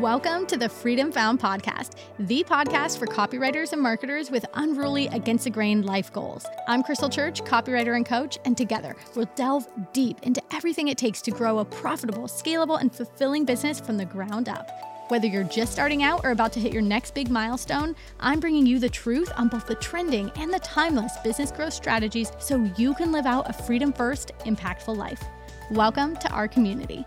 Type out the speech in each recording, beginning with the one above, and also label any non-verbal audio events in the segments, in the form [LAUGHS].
Welcome to the Freedom Found Podcast, the podcast for copywriters and marketers with unruly, against the grain life goals. I'm Krystle Church, copywriter and coach, and together we'll delve deep into everything it takes to grow a profitable, scalable, and fulfilling business from the ground up. Whether you're just starting out or about to hit your next big milestone, I'm bringing you the truth on both the trending and the timeless business growth strategies so you can live out a freedom first, impactful life. Welcome to our community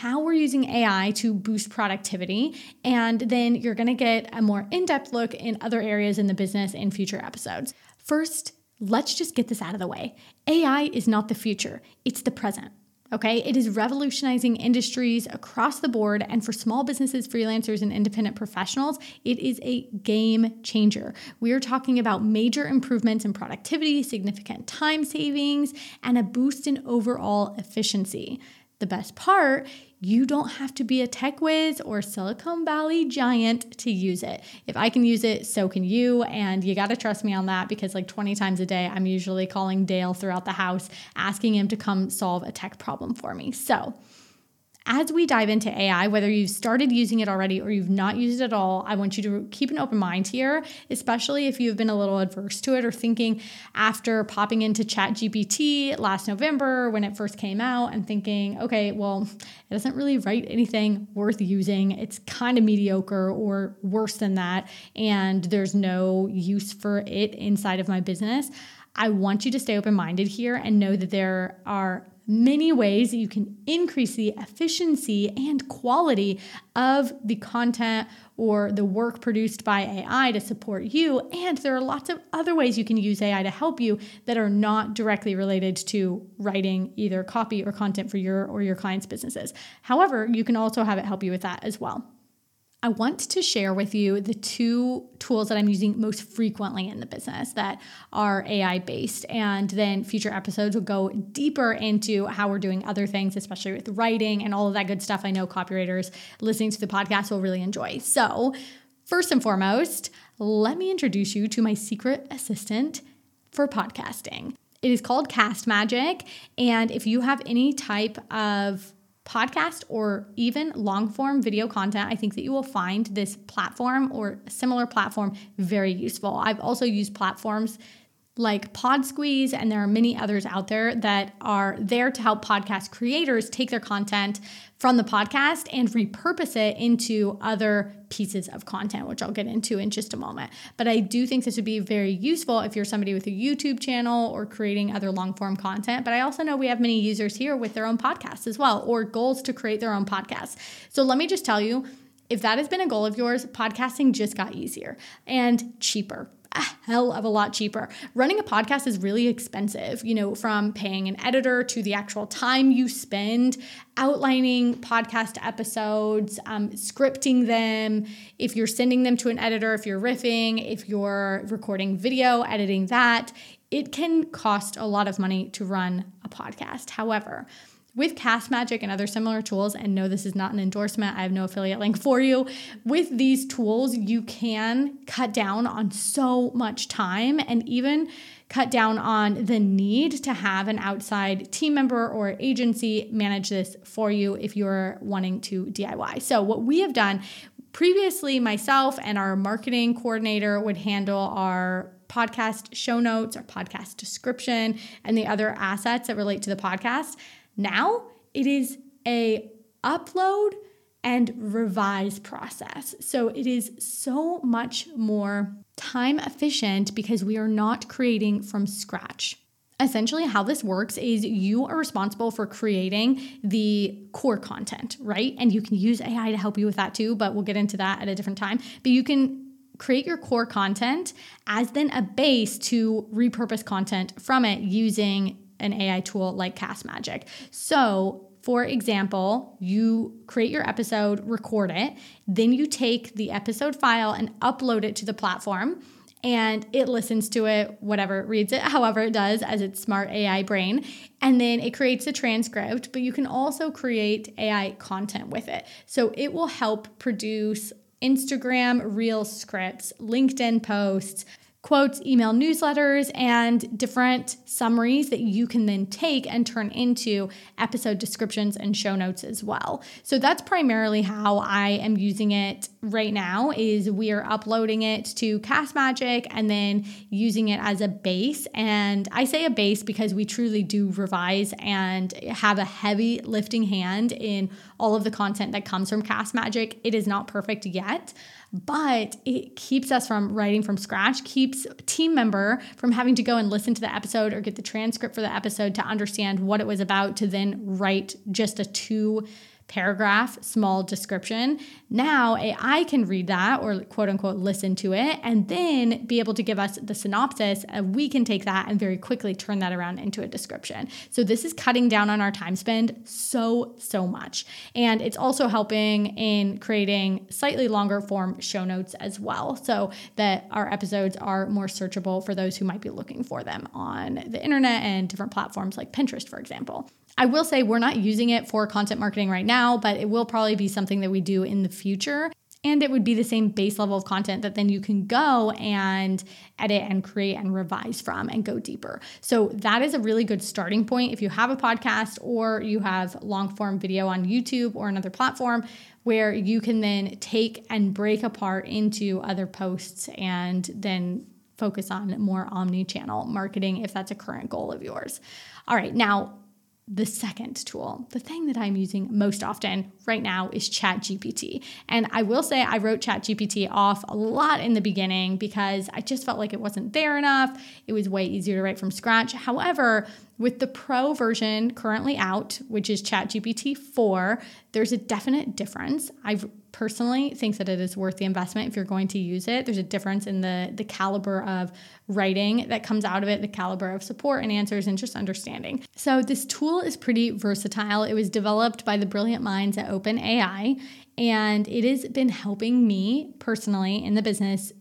how we're using AI to boost productivity. And then you're going to get a more in depth look in other areas in the business in future episodes. First, let's just get this out of the way AI is not the future, it's the present. Okay, it is revolutionizing industries across the board. And for small businesses, freelancers, and independent professionals, it is a game changer. We are talking about major improvements in productivity, significant time savings, and a boost in overall efficiency. The best part, you don't have to be a tech whiz or Silicon Valley giant to use it. If I can use it, so can you. And you got to trust me on that because, like 20 times a day, I'm usually calling Dale throughout the house, asking him to come solve a tech problem for me. So, as we dive into AI, whether you've started using it already or you've not used it at all, I want you to keep an open mind here, especially if you've been a little adverse to it or thinking after popping into ChatGPT last November when it first came out and thinking, okay, well, it doesn't really write anything worth using. It's kind of mediocre or worse than that, and there's no use for it inside of my business. I want you to stay open minded here and know that there are many ways that you can increase the efficiency and quality of the content or the work produced by AI to support you. And there are lots of other ways you can use AI to help you that are not directly related to writing either copy or content for your or your clients' businesses. However, you can also have it help you with that as well. I want to share with you the two tools that I'm using most frequently in the business that are AI based. And then future episodes will go deeper into how we're doing other things, especially with writing and all of that good stuff. I know copywriters listening to the podcast will really enjoy. So, first and foremost, let me introduce you to my secret assistant for podcasting. It is called Cast Magic. And if you have any type of podcast or even long form video content, I think that you will find this platform or similar platform very useful. I've also used platforms like Pod Squeeze, and there are many others out there that are there to help podcast creators take their content from the podcast and repurpose it into other pieces of content, which I'll get into in just a moment. But I do think this would be very useful if you're somebody with a YouTube channel or creating other long form content. But I also know we have many users here with their own podcasts as well, or goals to create their own podcasts. So let me just tell you if that has been a goal of yours, podcasting just got easier and cheaper a hell of a lot cheaper. Running a podcast is really expensive, you know, from paying an editor to the actual time you spend outlining podcast episodes, um, scripting them. If you're sending them to an editor, if you're riffing, if you're recording video, editing that, it can cost a lot of money to run a podcast. However, with Cast Magic and other similar tools, and no, this is not an endorsement, I have no affiliate link for you. With these tools, you can cut down on so much time and even cut down on the need to have an outside team member or agency manage this for you if you're wanting to DIY. So, what we have done previously, myself and our marketing coordinator would handle our podcast show notes, our podcast description, and the other assets that relate to the podcast. Now it is a upload and revise process. So it is so much more time efficient because we are not creating from scratch. Essentially, how this works is you are responsible for creating the core content, right? And you can use AI to help you with that too, but we'll get into that at a different time. But you can create your core content as then a base to repurpose content from it using an AI tool like Cast Magic. So, for example, you create your episode, record it, then you take the episode file and upload it to the platform and it listens to it, whatever it reads it, [LAUGHS] however it does, as its smart AI brain. And then it creates a transcript, but you can also create AI content with it. So it will help produce Instagram reel scripts, LinkedIn posts, quotes, email newsletters, and different summaries that you can then take and turn into episode descriptions and show notes as well. So that's primarily how I am using it right now is we are uploading it to Cast Magic and then using it as a base. And I say a base because we truly do revise and have a heavy lifting hand in all of the content that comes from Cast Magic. It is not perfect yet but it keeps us from writing from scratch, keeps team member from having to go and listen to the episode or get the transcript for the episode to understand what it was about to then write just a two paragraph, small description. Now AI can read that or quote unquote listen to it and then be able to give us the synopsis. And we can take that and very quickly turn that around into a description. So this is cutting down on our time spend so, so much. And it's also helping in creating slightly longer form show notes as well so that our episodes are more searchable for those who might be looking for them on the internet and different platforms like Pinterest, for example. I will say we're not using it for content marketing right now, but it will probably be something that we do in the future. And it would be the same base level of content that then you can go and edit and create and revise from and go deeper. So that is a really good starting point. If you have a podcast or you have long form video on YouTube or another platform where you can then take and break apart into other posts and then focus on more omni channel marketing if that's a current goal of yours. All right, now the second tool, the thing that I'm using most often right now is ChatGPT. And I will say I wrote ChatGPT off a lot in the beginning because I just felt like it wasn't there enough. It was way easier to write from scratch. However, with the pro version currently out, which is ChatGPT 4, there's a definite difference. I've personally think that it is worth the investment if you're going to use it. There's a difference in the the caliber of writing that comes out of it, the caliber of support and answers and just understanding. So this tool is pretty versatile. It was developed by the brilliant minds at OpenAI and it has been helping me personally in the business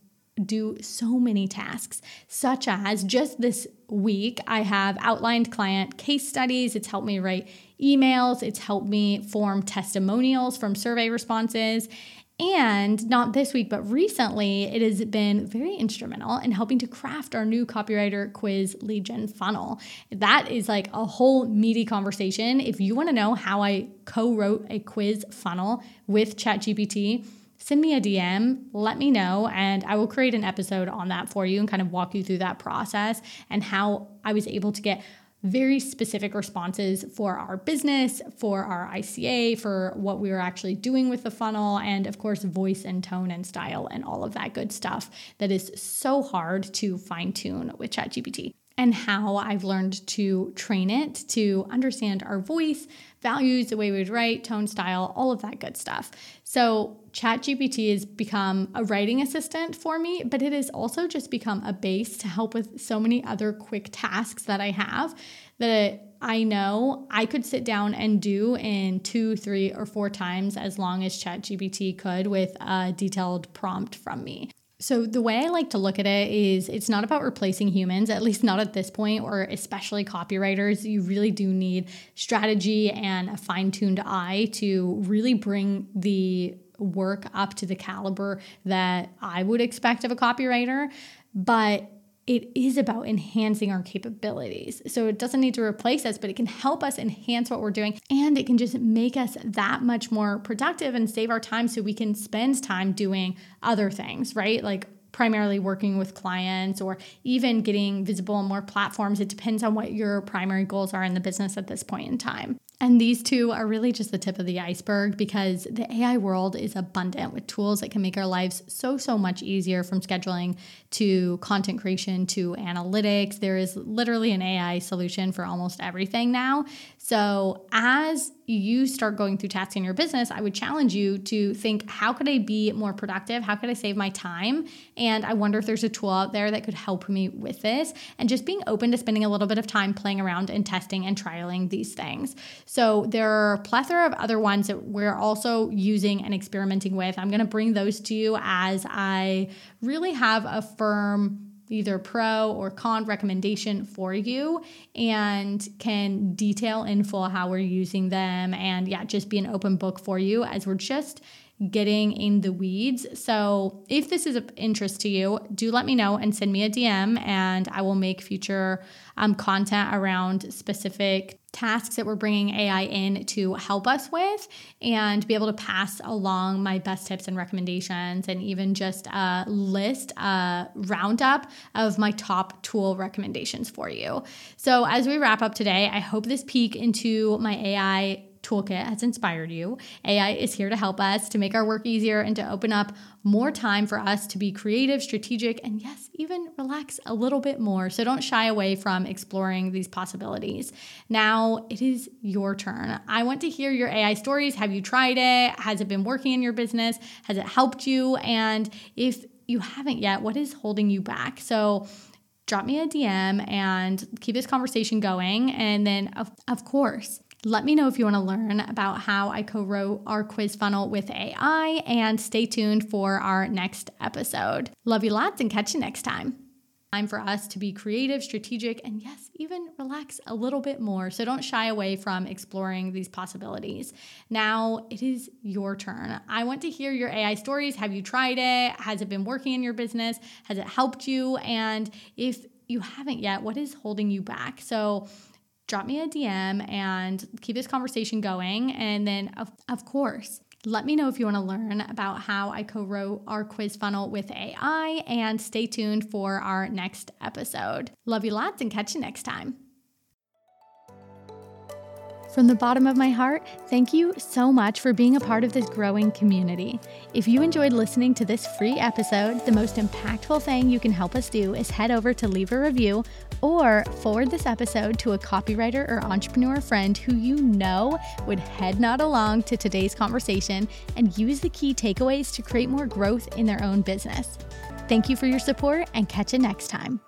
do so many tasks, such as just this week, I have outlined client case studies. It's helped me write emails, it's helped me form testimonials from survey responses. And not this week, but recently, it has been very instrumental in helping to craft our new copywriter quiz lead gen funnel. That is like a whole meaty conversation. If you want to know how I co wrote a quiz funnel with ChatGPT, send me a DM, let me know, and I will create an episode on that for you and kind of walk you through that process and how I was able to get very specific responses for our business, for our ICA, for what we were actually doing with the funnel, and of course, voice and tone and style and all of that good stuff that is so hard to fine tune with ChatGPT. And how I've learned to train it to understand our voice, values, the way we would write, tone, style, all of that good stuff. So, ChatGPT has become a writing assistant for me, but it has also just become a base to help with so many other quick tasks that I have that I know I could sit down and do in two, three, or four times as long as ChatGPT could with a detailed prompt from me. So, the way I like to look at it is it's not about replacing humans, at least not at this point, or especially copywriters. You really do need strategy and a fine tuned eye to really bring the work up to the caliber that I would expect of a copywriter. But it is about enhancing our capabilities. So it doesn't need to replace us, but it can help us enhance what we're doing and it can just make us that much more productive and save our time so we can spend time doing other things, right? Like primarily working with clients or even getting visible on more platforms. It depends on what your primary goals are in the business at this point in time. And these two are really just the tip of the iceberg because the AI world is abundant with tools that can make our lives so, so much easier from scheduling to content creation to analytics. There is literally an AI solution for almost everything now. So, as you start going through tasks in your business, I would challenge you to think how could I be more productive? How could I save my time? And I wonder if there's a tool out there that could help me with this and just being open to spending a little bit of time playing around and testing and trialing these things. So, there are a plethora of other ones that we're also using and experimenting with. I'm going to bring those to you as I really have a firm either pro or con recommendation for you and can detail in full how we're using them and yeah just be an open book for you as we're just getting in the weeds. So, if this is of interest to you, do let me know and send me a DM, and I will make future um, content around specific tasks that we're bringing AI in to help us with and be able to pass along my best tips and recommendations and even just a list, a roundup of my top tool recommendations for you. So, as we wrap up today, I hope this peek into my AI toolkit has inspired you. AI is here to help us, to make our work easier, and to open up more time for us to be creative, strategic, and yes, even relax a little bit more. So don't shy away from exploring these possibilities. Now it is your turn. I want to hear your AI stories. Have you tried it? Has it been working in your business? Has it helped you? And if you haven't yet, what is holding you back? So, drop me a DM and keep this conversation going. And then, of, of course, let me know if you want to learn about how I co wrote our quiz funnel with AI and stay tuned for our next episode. Love you lots and catch you next time. Time for us to be creative, strategic, and yes, even relax a little bit more. So don't shy away from exploring these possibilities. Now it is your turn. I want to hear your AI stories. Have you tried it? Has it been working in your business? Has it helped you? And if you haven't yet, what is holding you back? So drop me a DM and keep this conversation going. And then, of, of course, let me know if you want to learn about how I co wrote our quiz funnel with AI and stay tuned for our next episode. Love you lots and catch you next time. From the bottom of my heart, thank you so much for being a part of this growing community. If you enjoyed listening to this free episode, the most impactful thing you can help us do is head over to leave a review or forward this episode to a copywriter or entrepreneur friend who you know would head nod along to today's conversation and use the key takeaways to create more growth in their own business. Thank you for your support and catch you next time.